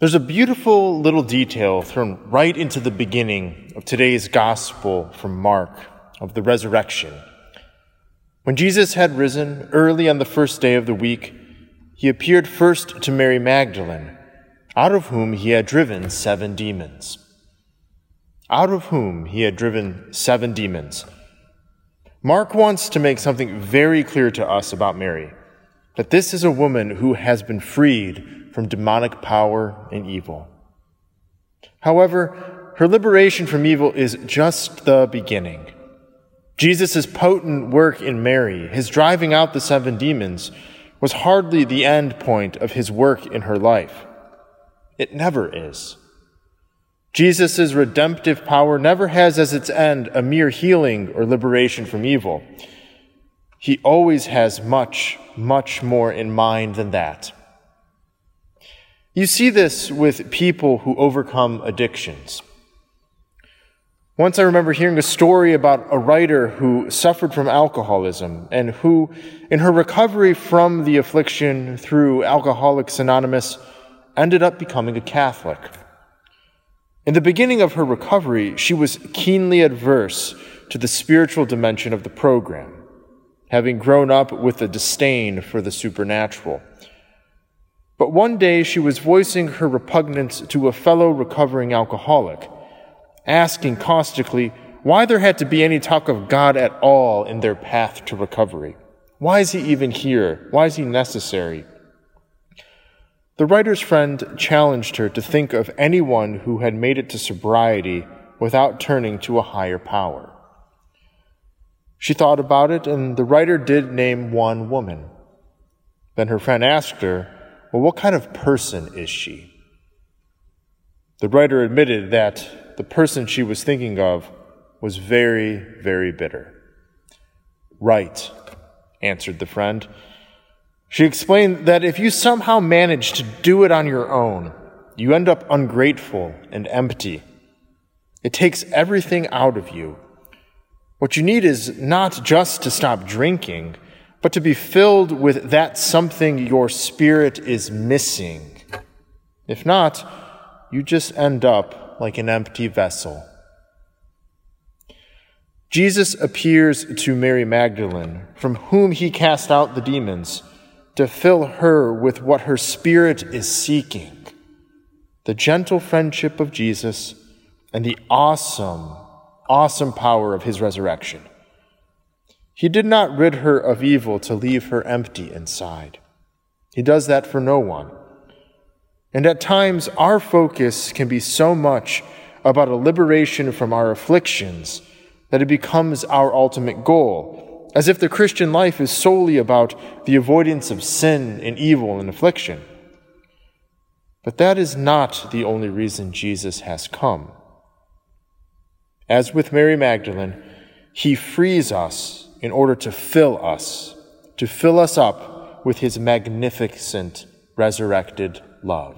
There's a beautiful little detail thrown right into the beginning of today's gospel from Mark of the resurrection. When Jesus had risen early on the first day of the week, he appeared first to Mary Magdalene, out of whom he had driven seven demons. Out of whom he had driven seven demons. Mark wants to make something very clear to us about Mary that this is a woman who has been freed from demonic power and evil. However, her liberation from evil is just the beginning. Jesus' potent work in Mary, his driving out the seven demons, was hardly the end point of his work in her life. It never is. Jesus' redemptive power never has as its end a mere healing or liberation from evil. He always has much, much more in mind than that. You see this with people who overcome addictions. Once I remember hearing a story about a writer who suffered from alcoholism and who, in her recovery from the affliction through Alcoholics Anonymous, ended up becoming a Catholic. In the beginning of her recovery, she was keenly adverse to the spiritual dimension of the program, having grown up with a disdain for the supernatural. But one day she was voicing her repugnance to a fellow recovering alcoholic, asking caustically why there had to be any talk of God at all in their path to recovery. Why is he even here? Why is he necessary? The writer's friend challenged her to think of anyone who had made it to sobriety without turning to a higher power. She thought about it, and the writer did name one woman. Then her friend asked her, well, what kind of person is she? The writer admitted that the person she was thinking of was very, very bitter. Right, answered the friend. She explained that if you somehow manage to do it on your own, you end up ungrateful and empty. It takes everything out of you. What you need is not just to stop drinking, but to be filled with that something your spirit is missing. If not, you just end up like an empty vessel. Jesus appears to Mary Magdalene, from whom he cast out the demons, to fill her with what her spirit is seeking the gentle friendship of Jesus and the awesome, awesome power of his resurrection. He did not rid her of evil to leave her empty inside. He does that for no one. And at times, our focus can be so much about a liberation from our afflictions that it becomes our ultimate goal, as if the Christian life is solely about the avoidance of sin and evil and affliction. But that is not the only reason Jesus has come. As with Mary Magdalene, he frees us in order to fill us, to fill us up with his magnificent resurrected love.